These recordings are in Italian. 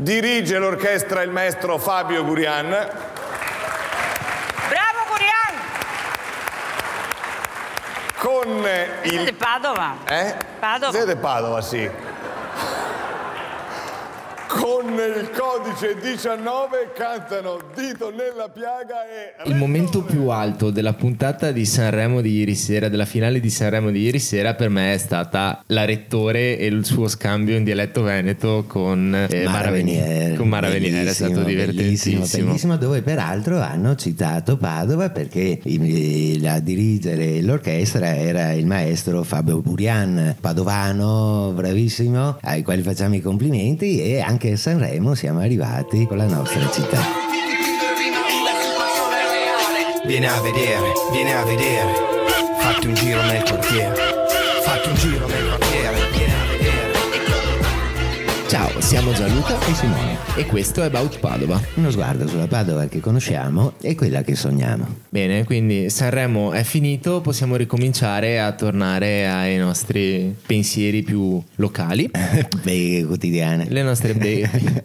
Dirige l'orchestra il maestro Fabio Gurian. Bravo Corian! Con Siete il... Padova? Eh? Padova. Siete Padova, sì. Con il codice 19 cantano Dito nella piaga e... Il momento più alto della puntata di Sanremo di ieri sera, della finale di Sanremo di ieri sera, per me è stata la rettore e il suo scambio in dialetto veneto con eh, Mara Venier. Con Mara Venier è stato Bellissimo, divertentissimo. bellissimo, dove peraltro hanno citato Padova perché a dirigere l'orchestra era il maestro Fabio Burian, padovano, bravissimo, ai quali facciamo i complimenti e anche Sanremo siamo arrivati con la nostra città. Vieni a vedere, vieni a vedere. Fatti un giro nel quartiere. Fatti un giro nel quartiere. Ciao, siamo Gianluca E Simone, e questo è About Padova. uno sguardo sulla Padova che conosciamo e quella che sogniamo. Bene, quindi Sanremo è finito, possiamo ricominciare a tornare ai nostri pensieri più locali. Beghe quotidiane. le nostre beghe,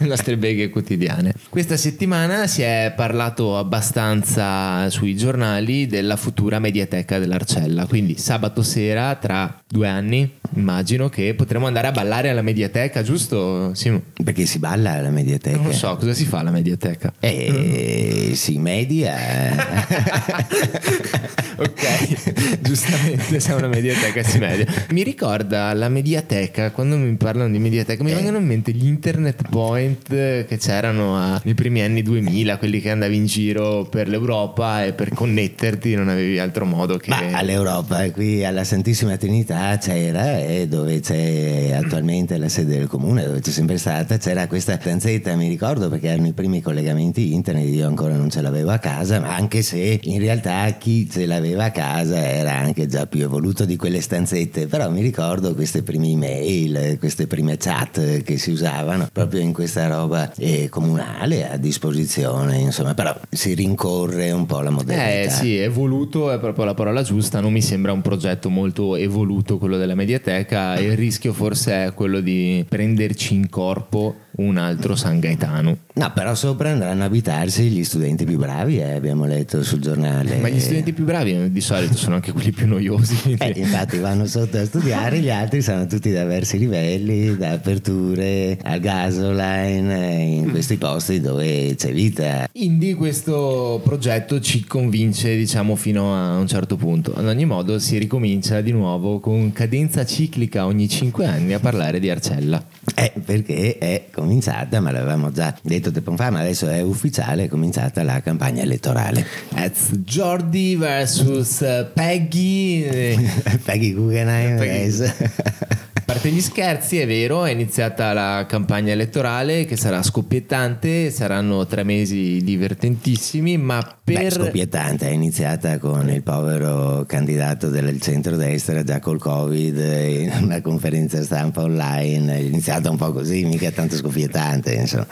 le nostre beghe quotidiane. Questa settimana si è parlato abbastanza sui giornali della futura mediateca dell'Arcella. Quindi sabato sera, tra due anni, immagino che potremo andare a ballare alla mediateca, giusto? Simo? Perché si balla alla mediateca. Non lo so, cosa si fa alla mediateca? E si media. ok, giustamente se è una mediateca si media. Mi ricorda la mediateca, quando mi parlano di mediateca, mi vengono in mente gli internet point che c'erano nei primi anni 2000, quelli che andavi in giro per l'Europa e per connetterti non avevi altro modo che... Ma all'Europa, qui alla Santissima Trinità c'era, dove c'è attualmente la sede del comune, dove c'è sempre stata, c'era questa stanzetta, mi ricordo perché erano i primi collegamenti internet, io ancora non ce l'avevo a casa, ma anche se in realtà chi ce l'aveva a casa era anche già più evoluto di quelle stanzette, però mi ricordo queste prime email, queste prime chat che si usavano proprio in questa roba eh, comunale a disposizione, insomma, però si rincorre un po' la modernità. Eh sì, evoluto è proprio la parola giusta, non mi sembra un progetto molto evoluto quello della mediateca, il rischio forse è quello di prenderci in corpo un altro San Gaetano. No, però sopra andranno a abitarsi gli studenti più bravi, eh, abbiamo letto sul giornale. Ma gli studenti più bravi di solito sono anche quelli più noiosi. Eh, infatti vanno sotto a studiare, gli altri sono tutti da diversi livelli, da aperture al gasoline, eh, in questi posti dove c'è vita. Quindi questo progetto ci convince, diciamo, fino a un certo punto. Ad ogni modo si ricomincia di nuovo con cadenza ciclica ogni 5 anni a parlare di Arcella. Eh, perché è cominciata, ma l'avevamo già detto tempo fa, ma adesso è ufficiale, è cominciata la campagna elettorale. It's Jordi versus Peggy. eh, Peggy Guggenheim, Peggy- guys. A parte gli scherzi, è vero, è iniziata la campagna elettorale che sarà scoppiettante, saranno tre mesi divertentissimi, ma Beh, per... scoppiettante, è iniziata con il povero candidato del centrodestra già col Covid in una conferenza stampa online, è iniziata un po' così, mica tanto scoppiettante, insomma.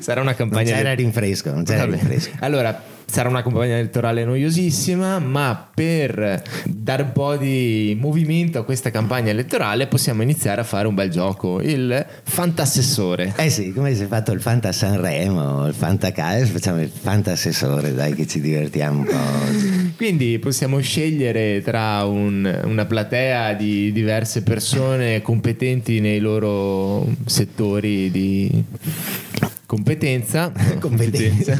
sarà una Non campagna c'era ele- rinfresco, non c'era rinfresco. Allora, sarà una campagna elettorale noiosissima, ma per dare un po' di movimento a questa campagna elettorale possiamo iniziare a fare un bel gioco, il fantassessore. Eh sì, come si è fatto il Fanta Sanremo, il Fanta Caes, facciamo il Fanta Assessore, dai che ci divertiamo un po' oggi. Quindi possiamo scegliere tra un- una platea di diverse persone competenti nei loro settori di competenza. Competenza,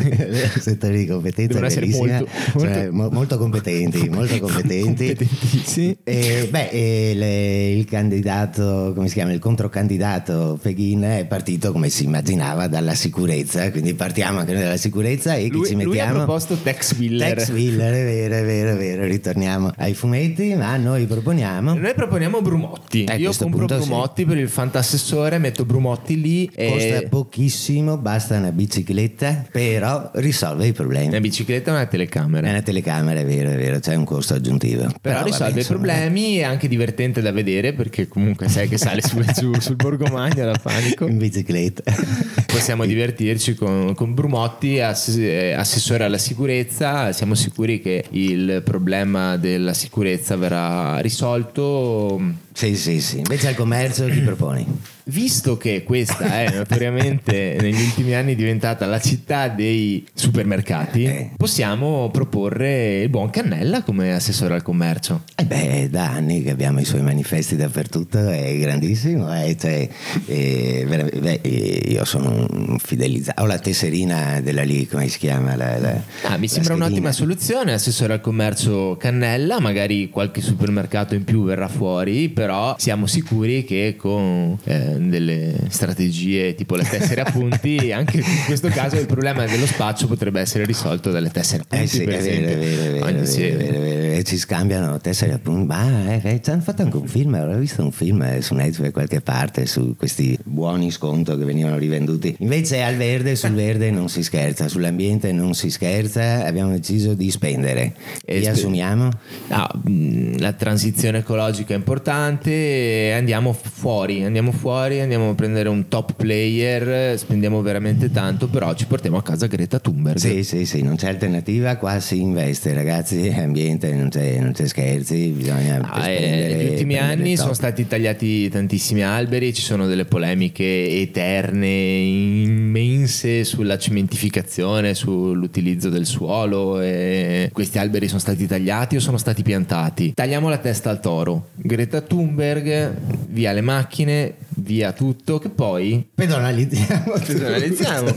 settori di competenza bellissima, molto- cioè, molto- mo- molto competenti, molto competenti. Competentissimi. E, beh, e le- il candidato, come si chiama, il controcandidato Peghin è partito come si immaginava dalla sicurezza, quindi partiamo anche noi dalla sicurezza e Lui, ci lui ha mettiamo? proposto Tex Willer. Tex Willer, è vero, è vero, è vero, ritorniamo ai fumetti, ma noi proponiamo... Noi proponiamo Brumotti. Eh, Io compro punto sì. Brumotti per il fantassessore, metto Brumotti lì Costa e pochissimo, basta una bicicletta, però risolve i problemi. la bicicletta è una È telecamera. una telecamera, è vero, è vero, c'è un costo aggiuntivo. Però vabbè, risolve i insomma, problemi, è anche divertente da vedere perché comunque sai che sale su e giù sul Borgomagna da panico. In bicicletta. Possiamo divertirci con, con Brumotti, eh, assessore alla sicurezza. Siamo sicuri che il problema della sicurezza verrà risolto. Sì, sì, sì. Invece al commercio chi proponi? Visto che questa è notoriamente negli ultimi anni diventata la città dei supermercati, Eh. possiamo proporre il buon Cannella come assessore al commercio. Eh beh, da anni che abbiamo i suoi manifesti dappertutto, è grandissimo. eh, cioè, eh, beh, eh, io sono un fidelizzato. Ho la tesserina della lì, come si chiama? La, la- Ah, mi sembra schedina. un'ottima soluzione, assessore al commercio Cannella, magari qualche supermercato in più verrà fuori, però siamo sicuri che con eh, delle strategie tipo le tessere a punti, anche in questo caso il problema dello spaccio potrebbe essere risolto dalle tessere a punti. Eh sì, è per vero, esempio. è vero, è vero, Quindi è sì. vero, è vero, è vero. E ci scambiano tessere appunto. Ma eh, ci hanno fatto anche un film, avevo visto un film eh, su Netflix qualche parte su questi buoni sconto che venivano rivenduti. Invece al verde, sul verde non si scherza, sull'ambiente non si scherza, abbiamo deciso di spendere. E Li spe- assumiamo? No, mh, la transizione ecologica è importante, andiamo fuori, andiamo fuori, andiamo a prendere un top player, spendiamo veramente tanto, però ci portiamo a casa Greta Thunberg. Sì, sì, sì, non c'è alternativa, qua si investe ragazzi, ambiente non c'è, scherzi, bisogna Ah, eh, spendere- negli ultimi anni sono stati tagliati tantissimi alberi, ci sono delle polemiche eterne, immense sulla cementificazione, sull'utilizzo del suolo. E questi alberi sono stati tagliati o sono stati piantati? Tagliamo la testa al toro. Greta Thunberg, via le macchine, via tutto, che poi Pedonalizziamo. personalizziamo.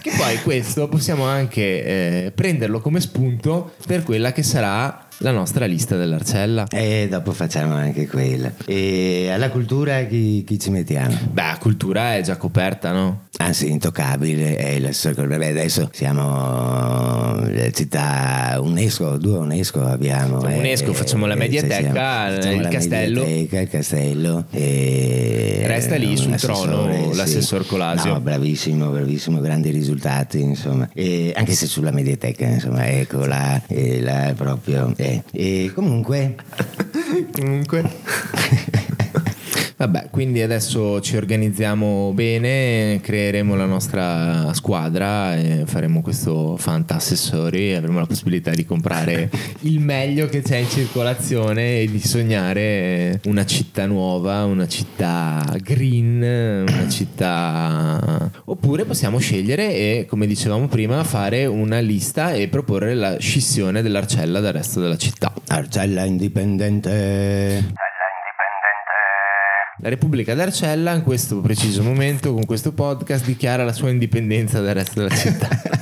che poi questo possiamo anche eh, prenderlo come spunto per quella che sarà la nostra lista dell'Arcella. E dopo facciamo anche quella. E alla cultura chi, chi ci mettiamo? Beh, cultura è già coperta, no? Anzi, intoccabile è il Circle Beh, adesso siamo eh, città UNESCO, due UNESCO abbiamo. Eh, UNESCO, facciamo la eh, mediateca, sì, il facciamo la castello. mediateca, il castello. e Resta lì sul trono sì. l'assessor Colasio. No, bravissimo, bravissimo, grandi risultati, insomma. E anche se sulla mediateca, insomma, ecco là, là proprio. Eh. E comunque, Comunque. Vabbè, quindi adesso ci organizziamo bene, creeremo la nostra squadra faremo questo Assessori e avremo la possibilità di comprare il meglio che c'è in circolazione e di sognare una città nuova, una città green, una città... Oppure possiamo scegliere e, come dicevamo prima, fare una lista e proporre la scissione dell'Arcella dal resto della città. Arcella Indipendente. La Repubblica d'Arcella in questo preciso momento con questo podcast dichiara la sua indipendenza dal resto della città.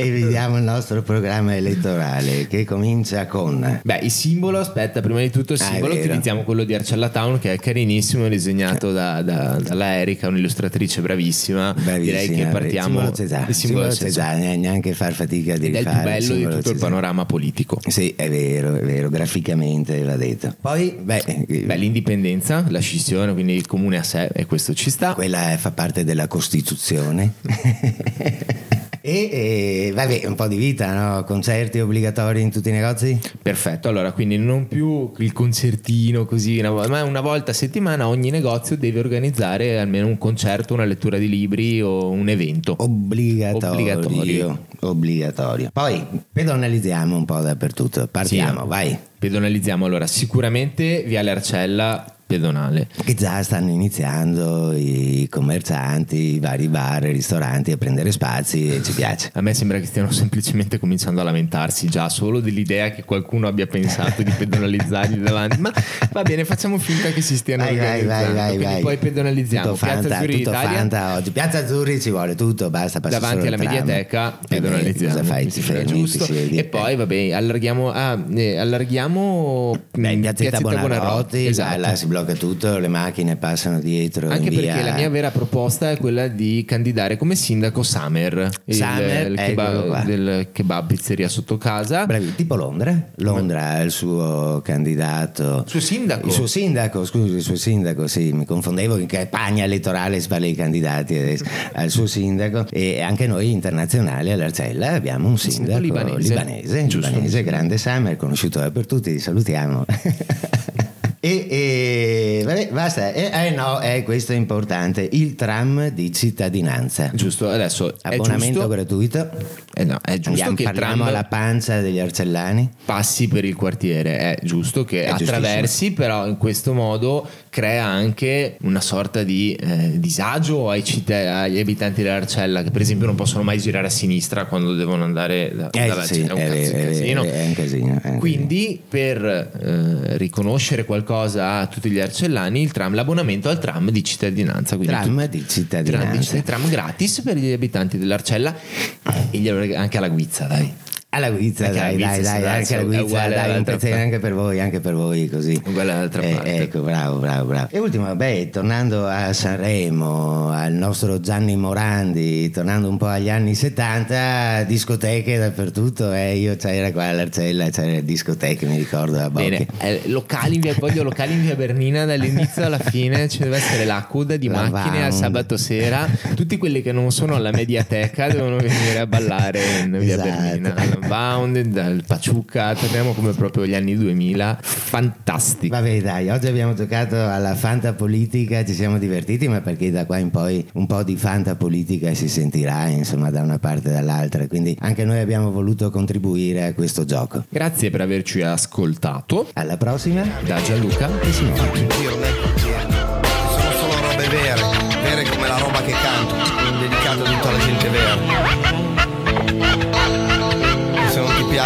e vediamo il nostro programma elettorale che comincia con Beh, il simbolo, aspetta, prima di tutto il Ah, simbolo, vero. utilizziamo quello di Arcella Town che è carinissimo, disegnato da, da- dalla Erika, un'illustratrice bravissima. Direi Bravissima, che il partiamo simbolo c'è già, il simbolo c'è già. neanche far fatica di Ed è il più rifare, bello di simbolo tutto il panorama politico. Sì, è vero, è vero, graficamente va detto. Poi, beh, eh, Beh, l'indipendenza, la scissione, quindi il comune a sé, e questo ci sta. quella fa parte della Costituzione. e, e, vabbè, un po' di vita, no? Concerti obbligatori in tutti i negozi? Perfetto, allora quindi non più il concertino così, una, ma una volta a settimana ogni negozio deve organizzare almeno un concerto, una lettura di libri o un evento. Obbligatorio. Obbligatorio. Obbligatorio. Poi pedonalizziamo un po' dappertutto. Partiamo, Sì. vai. Pedonalizziamo allora sicuramente Viale Arcella pedonale. Che già stanno iniziando i commercianti, i vari bar, i ristoranti a prendere spazi e ci piace. A me sembra che stiano semplicemente cominciando a lamentarsi già solo dell'idea che qualcuno abbia pensato di pedonalizzargli davanti. Ma va bene, facciamo finta che si stiano Vai, vai, organizzando. vai, vai, Quindi vai. poi pedonalizziamo Tutto Piazza Fanta, Azzurri tutto d'Italia Fanta oggi. Piazza Azzurri ci vuole tutto, basta passare davanti alla tram. mediateca Eh, pedonalizziamo cosa fai? Ti fermi, giusto. siedi. e poi vabbè allarghiamo ah, eh, allarghiamo Beh, in mm, piazzetta, Buonarroti, esatto. là si blocca tutto, le macchine passano dietro. anche in perché via- la mia vera proposta è quella di candidare come sindaco Summer, il- Summer, il qua. kebab, del kebab pizzeria sotto casa. Bravi, tipo Londra. Londra ha il suo candidato. Suo sindaco? Il suo sindaco, scusi, il suo sindaco, sì, mi confondevo in campagna elettorale parla dei candidati adesso. Al suo sindaco e anche noi internazionali all'Arcella abbiamo un sindaco sindaco, libanese. libanese, libanese, grande Summer, conosciuto dappertutto, ti salutiamo. E, e basta. E, eh no, eh, questo è importante. Il tram di cittadinanza. Giusto, adesso Abbonamento giusto, gratuito. Eh no, è giusto Andiamo, che parliamo tram alla pancia degli Arcellani. passi per il quartiere, è giusto che È attraversi, però in questo modo crea anche una sorta di eh, disagio ai citt- agli abitanti dell'Arcella che per esempio non possono mai girare a sinistra quando devono andare da, Eh dalla sì, è un è è casino. vero, è un casino, è Quindi per eh, riconoscere qualcosa a tutti gli arcellani, il tram, l'abbonamento al tram di cittadinanza. Quindi Tram tu- di tram, cittadinanza. di citt- tram gratis per gli abitanti dell'Arcella e gli- anche alla guizza, dai. Alla guizza, dai, dai, guizza, dai, sì, dai, anche alla guizza, dai, un parte. anche per voi, anche per voi così. Uguale all'altra Eh, parte. ecco, bravo, bravo, bravo. E ultimo, beh, tornando a Sanremo, al nostro Gianni Morandi, tornando un po' agli anni 70, discoteche dappertutto, eh, io c'era qua all'Arcella, c'era discoteche, mi ricordo a Bocchi. Bene, eh, locali in via, voglio locali in via Bernina dall'inizio alla fine ci deve essere la coda di La macchine al sabato sera tutti quelli che non sono alla mediateca devono venire a ballare in via Esatto. Bernina dal Bound, dal Paciuca torniamo come proprio gli anni 2000 fantastico Vabbè dai, oggi abbiamo giocato alla fanta politica, ci siamo divertiti, ma perché da qua in poi un po' di fanta politica si sentirà, insomma, da una parte e dall'altra, quindi anche noi abbiamo voluto contribuire a questo gioco. grazie per averci ascoltato Alla prossima da Gianluca e Simone. quartiere. Sono solo robe vere, vere come la roba che canto, dedicato a tutta la gente vera.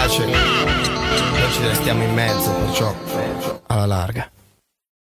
Piace, noi ci restiamo in mezzo, perciò alla larga.